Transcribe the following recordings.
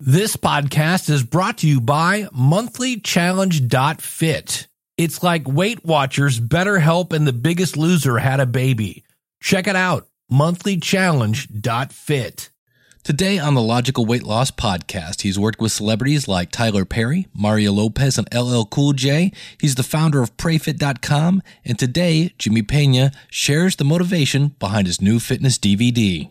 This podcast is brought to you by monthlychallenge.fit. It's like Weight Watchers, BetterHelp, and The Biggest Loser had a baby. Check it out, monthlychallenge.fit. Today on the Logical Weight Loss Podcast, he's worked with celebrities like Tyler Perry, Mario Lopez, and LL Cool J. He's the founder of PrayFit.com, and today, Jimmy Pena shares the motivation behind his new fitness DVD.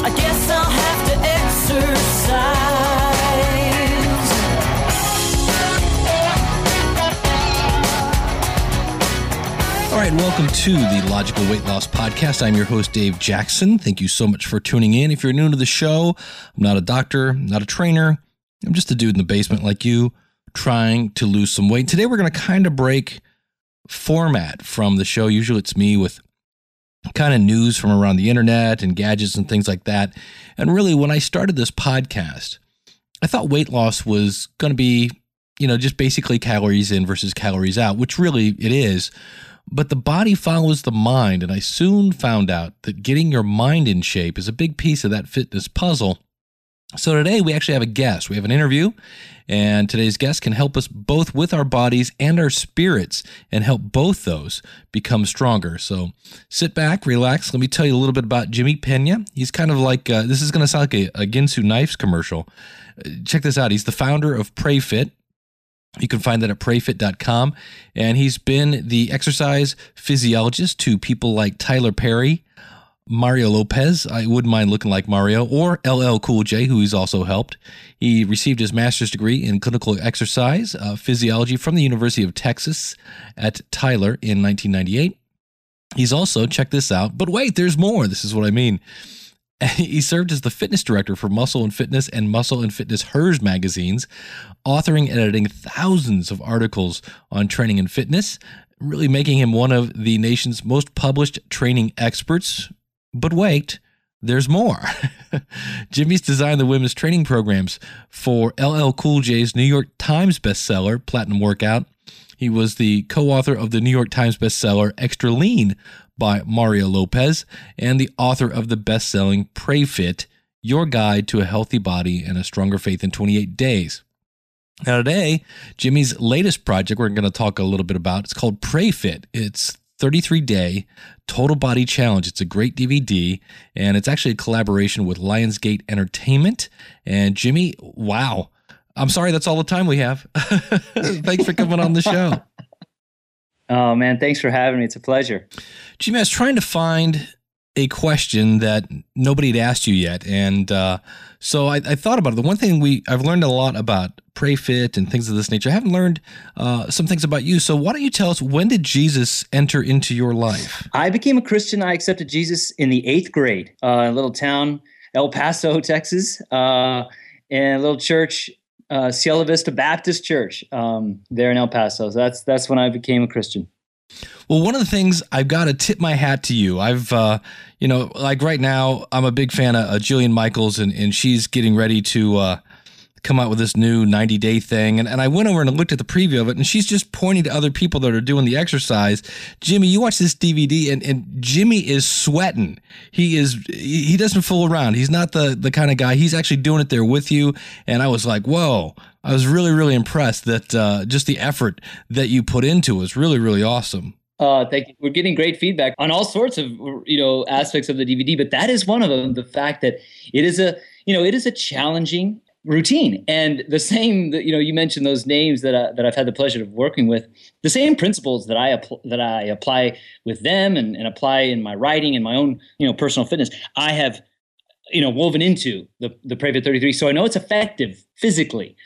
I guess I'll have to exercise. All right, welcome to the Logical Weight Loss Podcast. I'm your host, Dave Jackson. Thank you so much for tuning in. If you're new to the show, I'm not a doctor, not a trainer. I'm just a dude in the basement like you trying to lose some weight. Today, we're going to kind of break format from the show. Usually, it's me with kind of news from around the internet and gadgets and things like that. And really, when I started this podcast, I thought weight loss was going to be, you know, just basically calories in versus calories out, which really it is. But the body follows the mind. And I soon found out that getting your mind in shape is a big piece of that fitness puzzle. So today we actually have a guest. We have an interview, and today's guest can help us both with our bodies and our spirits and help both those become stronger. So sit back, relax. Let me tell you a little bit about Jimmy Pena. He's kind of like uh, this is going to sound like a, a Ginsu Knives commercial. Uh, Check this out. He's the founder of PrayFit. You can find that at prayfit.com. And he's been the exercise physiologist to people like Tyler Perry, Mario Lopez. I wouldn't mind looking like Mario, or LL Cool J, who he's also helped. He received his master's degree in clinical exercise uh, physiology from the University of Texas at Tyler in 1998. He's also, check this out, but wait, there's more. This is what I mean. He served as the fitness director for Muscle and Fitness and Muscle and Fitness Hers magazines, authoring and editing thousands of articles on training and fitness, really making him one of the nation's most published training experts. But wait, there's more. Jimmy's designed the women's training programs for LL Cool J's New York Times bestseller, Platinum Workout. He was the co author of the New York Times bestseller, Extra Lean by Mario Lopez, and the author of the best selling Pray Fit Your Guide to a Healthy Body and a Stronger Faith in 28 Days. Now, today, Jimmy's latest project we're going to talk a little bit about. It's called Pray Fit. It's 33 day total body challenge. It's a great DVD and it's actually a collaboration with Lionsgate Entertainment. And Jimmy, wow. I'm sorry, that's all the time we have. Thanks for coming on the show. Oh man, thanks for having me. It's a pleasure. Jimmy, I was trying to find a question that nobody had asked you yet, and uh, so I, I, thought about it. The one thing we I've learned a lot about Pray Fit and things of this nature. I haven't learned uh, some things about you. So why don't you tell us when did Jesus enter into your life? I became a Christian. I accepted Jesus in the eighth grade, uh, in a little town, El Paso, Texas, uh, in a little church uh, Cielo Vista Baptist Church um, there in El Paso. So that's that's when I became a Christian. Well, one of the things I've got to tip my hat to you. I've, uh, you know, like right now, I'm a big fan of uh, Jillian Michaels, and and she's getting ready to uh, come out with this new 90 day thing. And, and I went over and looked at the preview of it, and she's just pointing to other people that are doing the exercise. Jimmy, you watch this DVD, and, and Jimmy is sweating. He is he doesn't fool around. He's not the the kind of guy. He's actually doing it there with you. And I was like, whoa. I was really, really impressed that uh, just the effort that you put into was really, really awesome. Uh, thank you. We're getting great feedback on all sorts of you know aspects of the DVD, but that is one of them. The fact that it is a you know it is a challenging routine. And the same that you know you mentioned those names that I, that I've had the pleasure of working with the same principles that I apl- that I apply with them and, and apply in my writing and my own you know personal fitness I have you know woven into the the Pray Fit 33 so I know it's effective physically.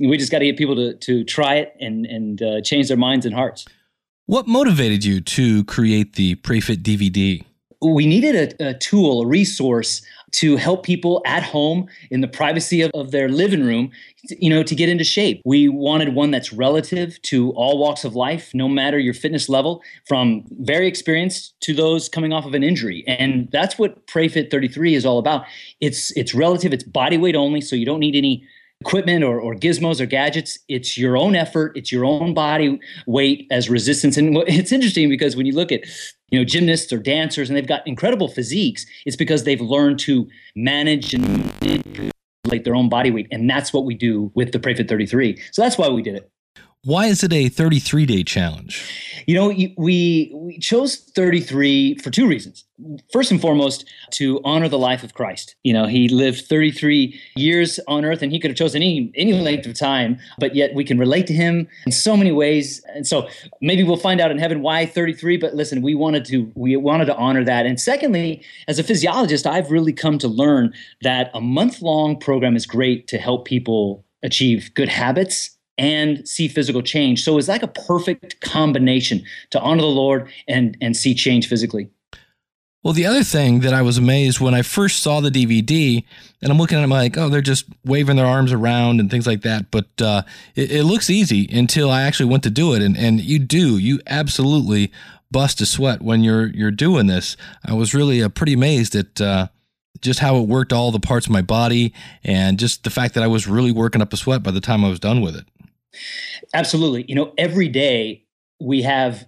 We just got to get people to to try it and and uh, change their minds and hearts. What motivated you to create the PrayFit DVD? We needed a, a, tool, a resource to help people at home in the privacy of, of, their living room, you know, to get into shape. We wanted one that's relative to all walks of life, no matter your fitness level, from very experienced to those coming off of an injury. And that's what PrayFit 33 is all about. It's it's relative, it's body weight only, so you don't need any equipment or, or gizmos or gadgets. It's your own effort. It's your own body weight as resistance. And it's interesting because when you look at you know gymnasts or dancers and they've got incredible physiques, it's because they've learned to manage and manipulate their own body weight. And that's what we do with the PrayFit 33. So that's why we did it. Why is it a 33 day challenge? You know, we we chose 33 for two reasons. First and foremost, to honor the life of Christ. You know, he lived 33 years on earth and he could have chosen any any length of time, but yet we can relate to him in so many ways. And so maybe we'll find out in heaven why 33, but listen, we wanted to we wanted to honor that. And secondly, as a physiologist, I've really come to learn that a month-long program is great to help people achieve good habits and see physical change. So it's like a perfect combination to honor the Lord and and see change physically. Well, the other thing that I was amazed when I first saw the DVD, and I'm looking at them like, oh, they're just waving their arms around and things like that. But uh, it, it, looks easy until I actually went to do it, and and you do, you absolutely bust a sweat when you're you're doing this. I was really uh, pretty amazed at. Uh, just how it worked all the parts of my body and just the fact that I was really working up a sweat by the time I was done with it. Absolutely. You know, every day we have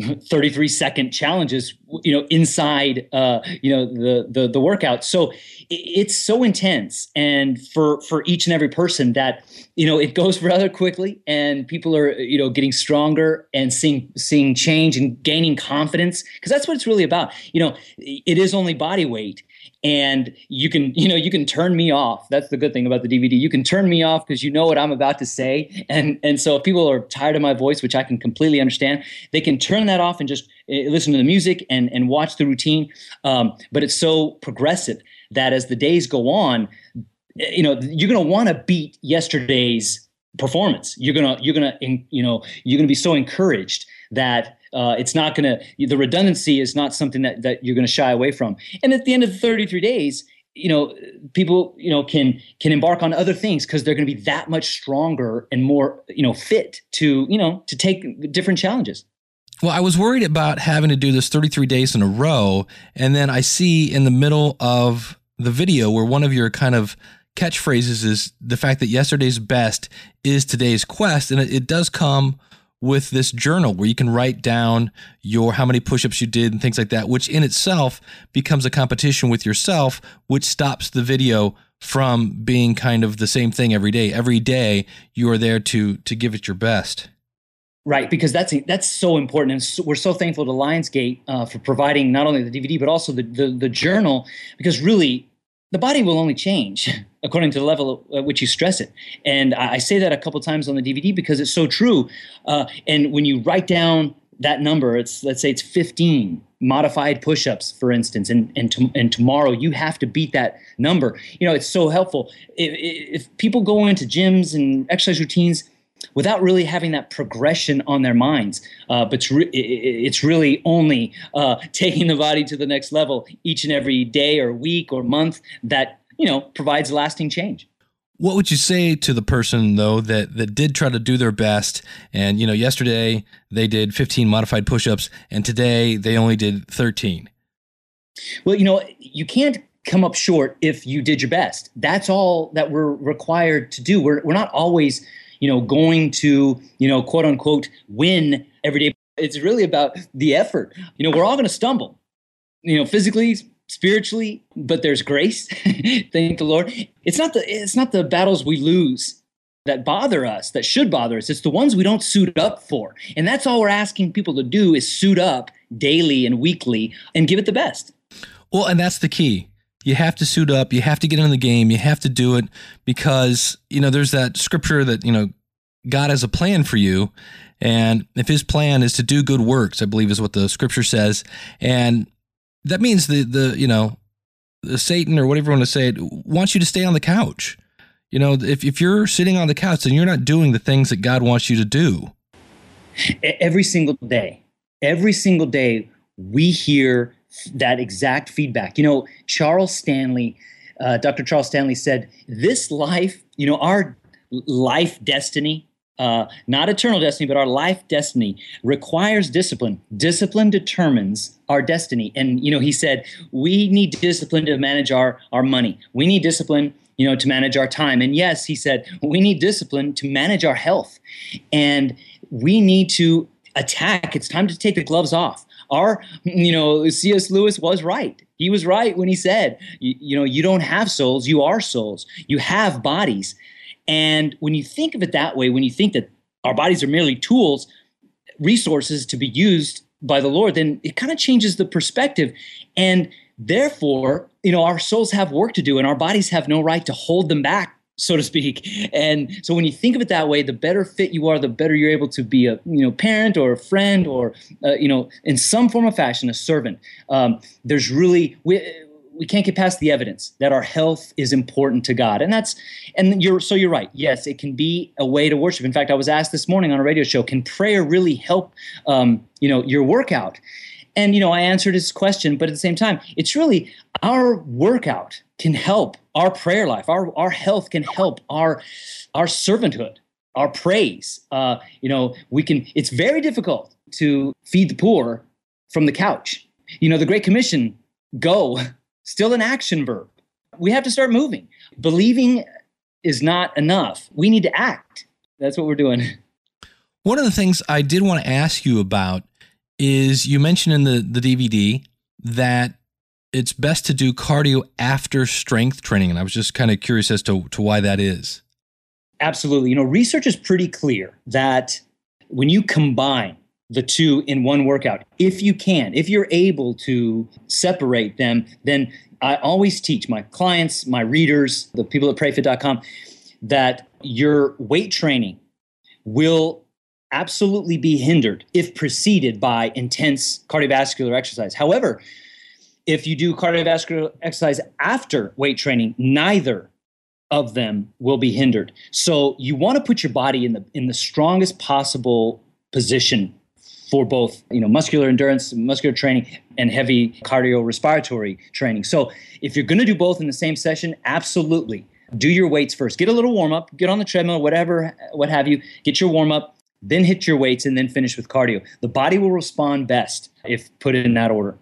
33 second challenges you know inside uh you know the the the workout. So it's so intense and for for each and every person that you know it goes rather quickly and people are you know getting stronger and seeing seeing change and gaining confidence because that's what it's really about. You know it is only body weight and you can you know you can turn me off. That's the good thing about the dvd you can turn me off because you know what i'm about to say. And and so if people are tired of my voice which i can completely understand they can turn that off and just uh, listen to the music and and watch the routine. Um, but it's so progressive that as the days go on eh, you know you're going to want to beat yesterday's performance. You're going to you're going to you know you're going to be so encouraged that uh, it's not going to the redundancy is not something that, that you're going to shy away from and at the end of the 33 days you know people you know can can embark on other things because they're going to be that much stronger and more you know fit to you know to take different challenges well, I was worried about having to do this 33 days in a row. And then I see in the middle of the video where one of your kind of catchphrases is the fact that yesterday's best is today's quest. And it, it does come with this journal where you can write down your how many push-ups you did and things like that which in itself becomes a competition with yourself which stops the video from being kind of the same thing every day. Every day you are there to to give it your best. Right, because that's that's so important, and so, we're so thankful to Lionsgate uh, for providing not only the DVD but also the, the, the journal, because really the body will only change according to the level at which you stress it. And I, say that a couple times on the DVD because it's so true. Uh, and when you write down that number, it's let's say it's 15 modified push-ups, for instance, and and, to, and tomorrow you have to beat that number. You know, it's so helpful. If, if people go into gyms and exercise routines without really having that progression on their minds. Uh, but it's, re- it's, really only uh, taking the body to the next level each and every day or week or month that you know provides lasting change. What would you say to the person though that that did try to do their best and you know yesterday they did 15 modified push-ups and today they only did 13? Well, you know, you can't come up short if you did your best. That's all that we're required to do. We're we're not always you know, going to, you know, quote unquote, win every day. It's really about the effort. You know, we're all going to stumble, you know, physically, spiritually, but there's grace. Thank the Lord. It's not the it's not the battles we lose that bother us, that should bother us. It's the ones we don't suit up for. And that's all we're asking people to do is suit up daily and weekly and give it the best. Well, and that's the key you have to suit up, you have to get in the game, you have to do it because, you know, there's that scripture that, you know, God has a plan for you. And if his plan is to do good works, I believe is what the scripture says. And that means the, the, you know, the Satan or whatever you want to say it wants you to stay on the couch. You know, if, if you're sitting on the couch, and you're not doing the things that God wants you to do. Every single day, every single day, we hear that exact feedback. You know, Charles Stanley, uh, Dr. Charles Stanley said, This life, you know, our life destiny, uh, not eternal destiny, but our life destiny requires discipline. Discipline determines our destiny. And, you know, he said, we need discipline to manage our, our money. We need discipline, you know, to manage our time. And yes, he said, we need discipline to manage our health. And we need to attack. It's time to take the gloves off our you know cs lewis was right. He was right when he said you, you, know you don't have souls you are souls. You have bodies. And when you think of it that way when you think that our bodies are merely tools resources to be used by the lord then it kind of changes the perspective. And therefore you know our souls have work to do and our bodies have no right to hold them back so to speak. And so when you think of it that way, the better fit you are, the better you're able to be a you know parent or a friend or uh, you know in some form of fashion a servant. Um, there's really we we can't get past the evidence that our health is important to God, and that's and you're so you're right. Yes, it can be a way to worship. In fact, I was asked this morning on a radio show, can prayer really help um, you know your workout? And you know, I answered his question, but at the same time, it's really our workout can help our prayer life. Our, our health can help our our servanthood our praise. Uh, you know we can it's very difficult to feed the poor from the couch. You know the great commission go still an action verb. We have to start moving. Believing is not enough. We need to act. That's what we're doing. One of the things i did want to ask you about is you mentioned in the, the dvd that it's best to do cardio after strength training. And I was just kind of curious as to, to why that is. Absolutely. You know, research is pretty clear that when you combine the two in one workout, if you can, if you're able to separate them, then I always teach my clients, my readers, the people at prayfit.com, that your weight training will absolutely be hindered if preceded by intense cardiovascular exercise. However, if you do cardiovascular exercise after weight training, neither of them will be hindered. So you want to put your body in the in the strongest possible position for both, you know, muscular endurance, muscular training and heavy cardiorespiratory training. So if you're going to do both in the same session, absolutely do your weights first. Get a little warm up, get on the treadmill, whatever what have you, get your warm up, then hit your weights and then finish with cardio. The body will respond best if put in that order.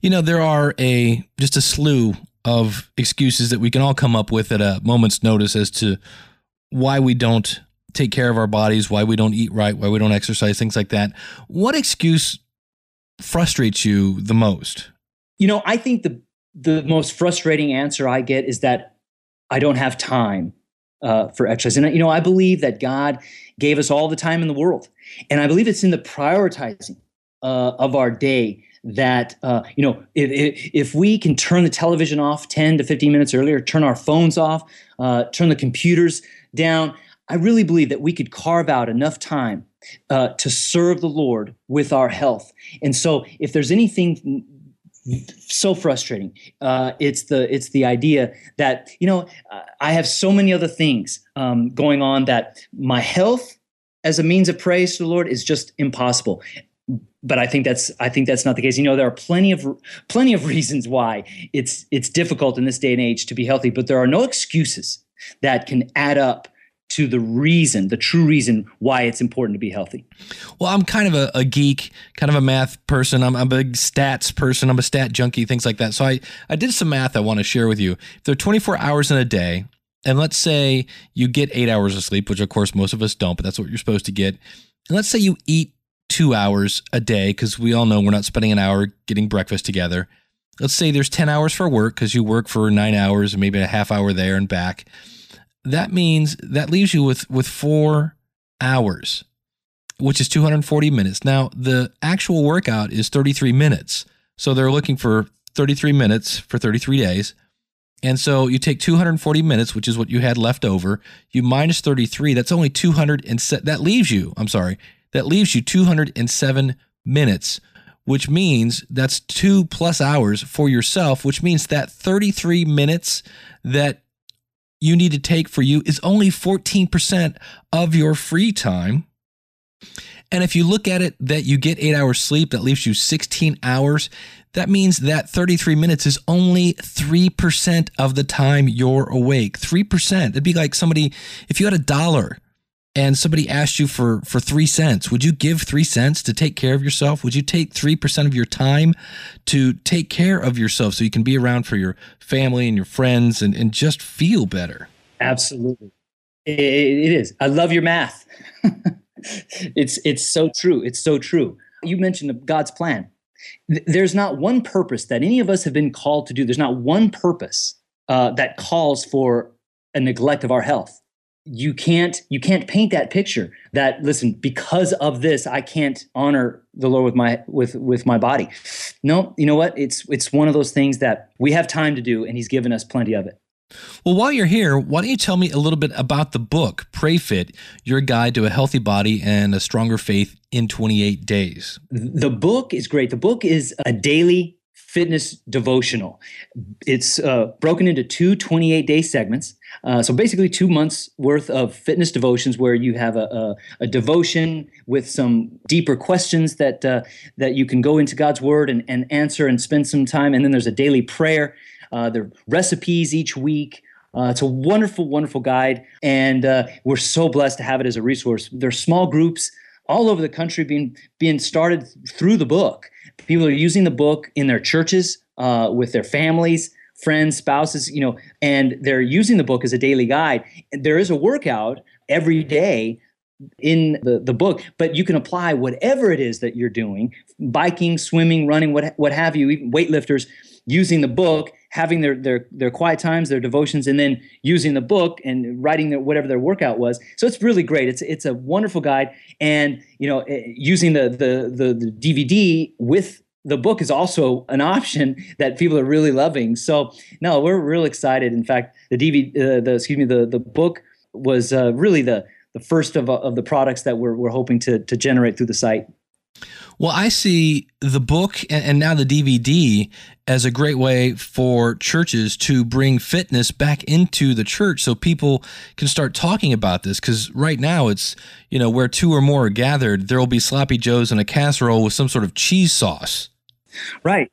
You know, there are a just a slew of excuses that we can all come up with at a moment's notice as to why we don't take care of our bodies, why we don't eat right, why we don't exercise, things like that. What excuse frustrates you the most? You know, I think the the most frustrating answer I get is that I don't have time uh, for exercise. And you know, I believe that God gave us all the time in the world, and I believe it's in the prioritizing uh, of our day that uh, you know if, if we can turn the television off 10 to 15 minutes earlier turn our phones off uh, turn the computers down i really believe that we could carve out enough time uh, to serve the lord with our health and so if there's anything so frustrating uh, it's the it's the idea that you know i have so many other things um, going on that my health as a means of praise to the lord is just impossible but I think that's I think that's not the case. You know, there are plenty of plenty of reasons why it's it's difficult in this day and age to be healthy, but there are no excuses that can add up to the reason, the true reason why it's important to be healthy. Well, I'm kind of a, a geek, kind of a math person. I'm, I'm, a big stats person. I'm a stat junkie, things like that. So I, I did some math I want to share with you. If there are 24 hours in a day, and let's say you get eight hours of sleep, which of course most of us don't, but that's what you're supposed to get. And let's say you eat two hours a day because we all know we're not spending an hour getting breakfast together. Let's say there's 10 hours for work because you work for nine hours and maybe a half hour there and back. That means that leaves you with, with four hours, which is 240 minutes. Now, the actual workout is 33 minutes. So they're looking for 33 minutes for 33 days. And so you take 240 minutes, which is what you had left over, you minus 33, that's only 200 and se- that leaves you, I'm sorry, that leaves you 207 minutes, which means that's 2 plus hours for yourself, which means that 33 minutes that you need to take for you is only 14% of your free time. And if you look at it that you get 8 hours sleep, that leaves you 16 hours that means that 33 minutes is only 3% of the time you're awake. 3%. It'd be like somebody, if you had a dollar and somebody asked you for, for three cents, would you give three cents to take care of yourself? Would you take 3% of your time to take care of yourself so you can be around for your family and your friends and, and just feel better? Absolutely. it, it is. I love your math. it's, it's so true. It's so true. You mentioned God's plan there's not one purpose that any of us have been called to do. There's not one purpose uh, that calls for a neglect of our health. You can't you can't paint that picture that listen because of this I can't honor the Lord with my with with my body. No, you know what? It's it's one of those things that we have time to do, and He's given us plenty of it. Well, while you're here, why don't you tell me a little bit about the book, Pray Fit, your guide to a healthy body and a stronger faith in 28 days? The book is great. The book is a daily fitness devotional. It's uh, broken into two 28 day segments. Uh, so basically, two months worth of fitness devotions where you have a, a, a devotion with some deeper questions that uh, that you can go into God's Word and, and answer and spend some time. And then there's a daily prayer uh, there are recipes each week. Uh, it's a wonderful, wonderful guide, and uh, we're so blessed to have it as a resource. There's small groups all over the country being being started through the book. People are using the book in their churches uh, with their families, friends, spouses, you know, and they're using the book as a daily guide. There is a workout every day in the, the book, but you can apply whatever it is that you're doing, biking, swimming, running, what, what have you, even weightlifters, using the book having their their their quiet times, their devotions, and then using the book and writing their, whatever their workout was. So it's really great. It's it's a wonderful guide, and you know, eh, using the the the, the DVD with the book is also an option that people are really loving. So no, we're real excited. In fact, the DVD, uh, the excuse me, the the book was uh, really the the first of, of the products that we're, we're hoping to, to generate through the site. Well, I see the book and, now the DVD as a great way for churches to bring fitness back into the church so people can start talking about this. Because right now it's, you know, where two or more are gathered, there will be sloppy joes and a casserole with some sort of cheese sauce. Right.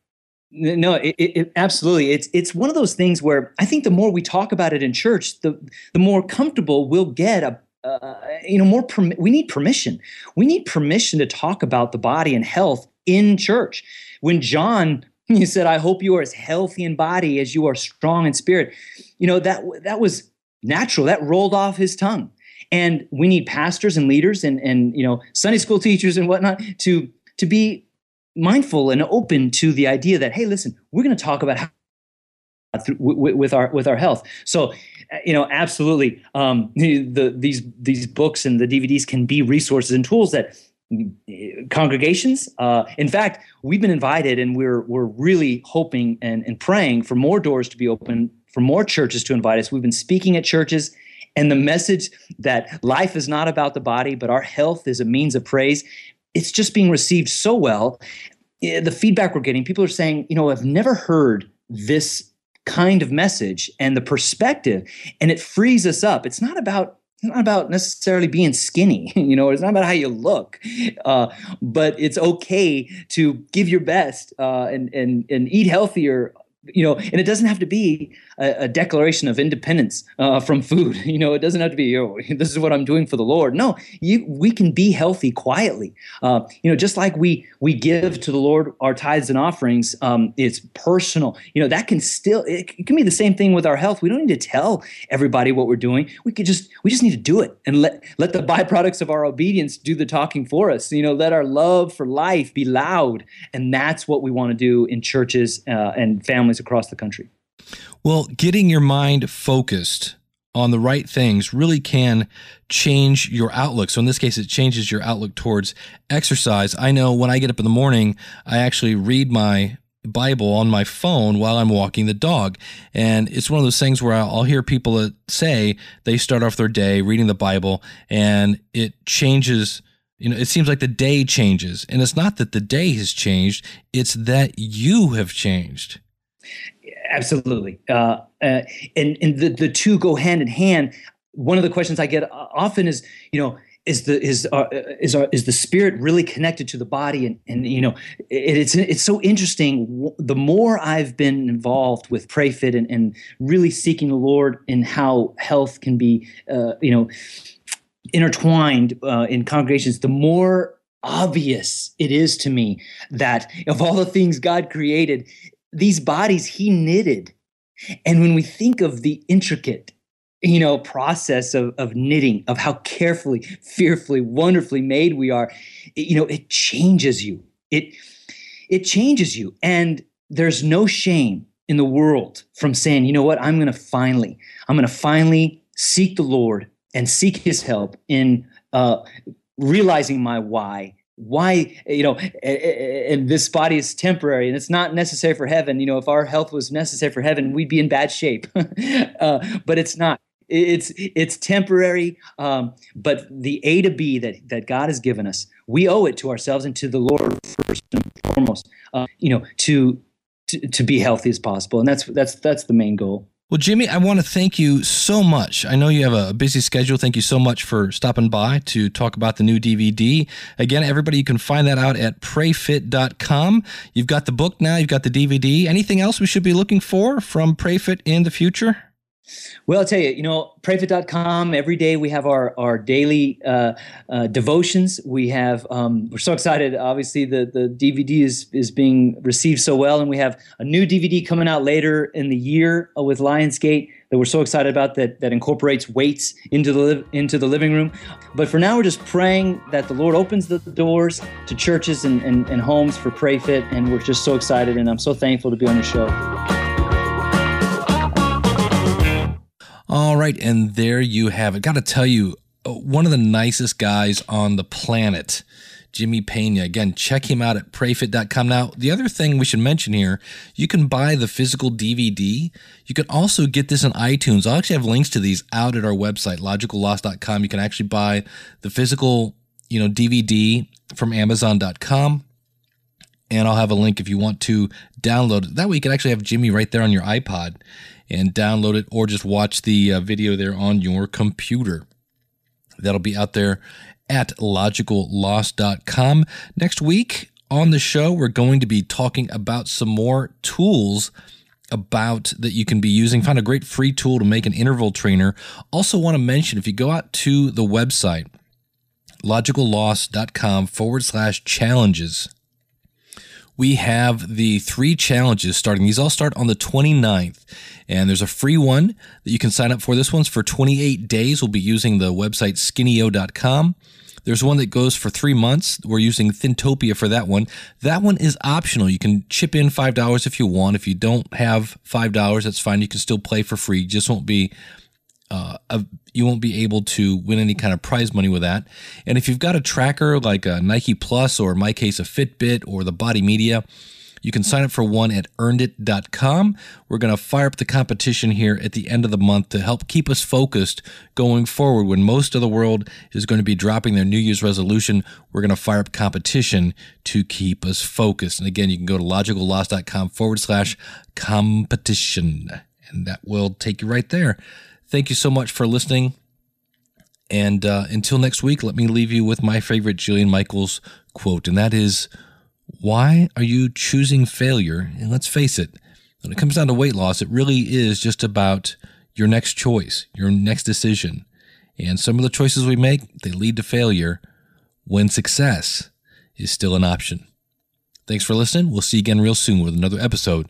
No, it, it, absolutely. It's it's one of those things where I think the more we talk about it in church, the the more comfortable we'll get uh, you know more we need permission. We need permission to talk about the body and health in church. When john he said i hope you are as healthy in body as you are strong in spirit you know that that was natural. That rolled off his tongue. And we need pastors and leaders and and you know sunday school teachers and whatnot to to be mindful and open to the idea that hey listen we're going to talk about how with our with our health. So, you know, absolutely, um, the these these books and the DVDs can be resources and tools that congregations. Uh, in fact, we've been invited, and we're we're really hoping and, and praying for more doors to be open, for more churches to invite us. We've been speaking at churches. And the message that life is not about the body, but our health is a means of praise, it's just being received so well. The feedback we're getting, people are saying, you know, I've never heard this kind of message and the perspective and it frees us up. It's not about it's not about necessarily being skinny you know it's not about how you look uh, but it's okay to give your best uh, and and and eat healthier you know and it doesn't have to be a, a declaration of independence uh, from food. You know it doesn't have to be oh, this is what i'm doing for the lord. No you, we can be healthy quietly. Uh, you know just like we we give to the lord our tithes and offerings um, it's personal. You know that can still it, it can be the same thing with our health. We don't need to tell everybody what we're doing. We could just we just need to do it and let let the byproducts of our obedience do the talking for us. You know let our love for life be loud. And that's what we want to do in churches uh, and families across the country. Well, getting your mind focused on the right things really can change your outlook. So in this case, it changes your outlook towards exercise. I know when I get up in the morning, I actually read my Bible on my phone while I'm walking the dog. And it's one of those things where I'll hear people say they start off their day reading the Bible and it changes. You know, it seems like the day changes. And it's not that the day has changed, it's that you have changed. Absolutely. Uh, uh, and and the, the two go hand in hand. One of the questions I get often is, you know, is the is uh, is our, is the spirit really connected to the body and and you know it, it's it's so interesting the more i've been involved with prayfit and, and really seeking the lord in how health can be uh, you know intertwined uh, in congregations the more obvious it is to me that of all the things god created these bodies he knitted. And when we think of the intricate you know process of, of knitting of how carefully fearfully wonderfully made we are it, you know it changes you. It it changes you. And there's no shame in the world from saying you know what? I'm to finally i'm to finally seek the lord and seek his help in uh, realizing my why why you know and this body is temporary and it's not necessary for heaven. You know if our health was necessary for heaven we'd be in bad shape. Uh, but it's not. It's it's temporary um, but the a to b that that god has given us we owe it to ourselves and to the lord first and foremost uh, you know to, to to be healthy as possible. And that's that's that's the main goal well, Jimmy, I want to thank you so much. I know you have a busy schedule. Thank you so much for stopping by to talk about the new DVD. Again, everybody, you can find that out at prayfit.com. You've got the book now, you've got the DVD. Anything else we should be looking for from Prayfit in the future? Well, I'll tell you, you know, prayfit.com, every day we have our, our daily uh, uh, devotions. We have, um, we're so excited. Obviously, the, the DVD is, is being received so well, and we have a new DVD coming out later in the year uh, with Lionsgate that we're so excited about that, that incorporates weights into the, into the living room. But for now, we're just praying that the Lord opens the doors to churches and, and, and homes for PrayFit, and we're just so excited, and I'm so thankful to be on the show. All right, and there you have it. Got to tell you, uh, one of the nicest guys on the planet, Jimmy Pena. Again, check him out at prayfit.com. Now, the other thing we should mention here, you can buy the physical DVD. You can also get this on iTunes. I'll actually have links to these out at our website, logicalloss.com. You can actually buy the physical, you know, DVD from amazon.com and I'll have a link if you want to download it. That way you can actually have Jimmy right there on your iPod and download it or just watch the uh, video there on your computer. That'll be out there at logicalloss.com. Next week on the show, we're going to be talking about some more tools about that you can be using. Found a great free tool to make an interval trainer. Also, want to mention if you go out to the website, logicalloss.com forward slash challenges we have the three challenges starting. These all start on the 29th, and there's a free one that you can sign up for. This one's for 28 days. We'll be using the website skinnyo.com. There's one that goes for three months. We're using Thintopia for that one. That one is optional. You can chip in $5 if you want. If you don't have $5, that's fine. You can still play for free. Just won't be uh, you won't be able to win any kind of prize money with that. And if you've got a tracker like a Nike Plus or in my case a Fitbit or the Body Media, you can sign up for one at earnedit.com. We're going to fire up the competition here at the end of the month to help keep us focused going forward. When most of the world is going to be dropping their New Year's resolution, we're going to fire up competition to keep us focused. And again, you can go to logicalloss.com forward slash competition, and that will take you right there. Thank you so much for listening. And uh, until next week, let me leave you with my favorite Jillian Michaels quote, and that is Why are you choosing failure? And let's face it, when it comes down to weight loss, it really is just about your next choice, your next decision. And some of the choices we make, they lead to failure when success is still an option. Thanks for listening. We'll see you again real soon with another episode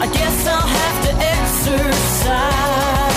I guess I'll have to exercise.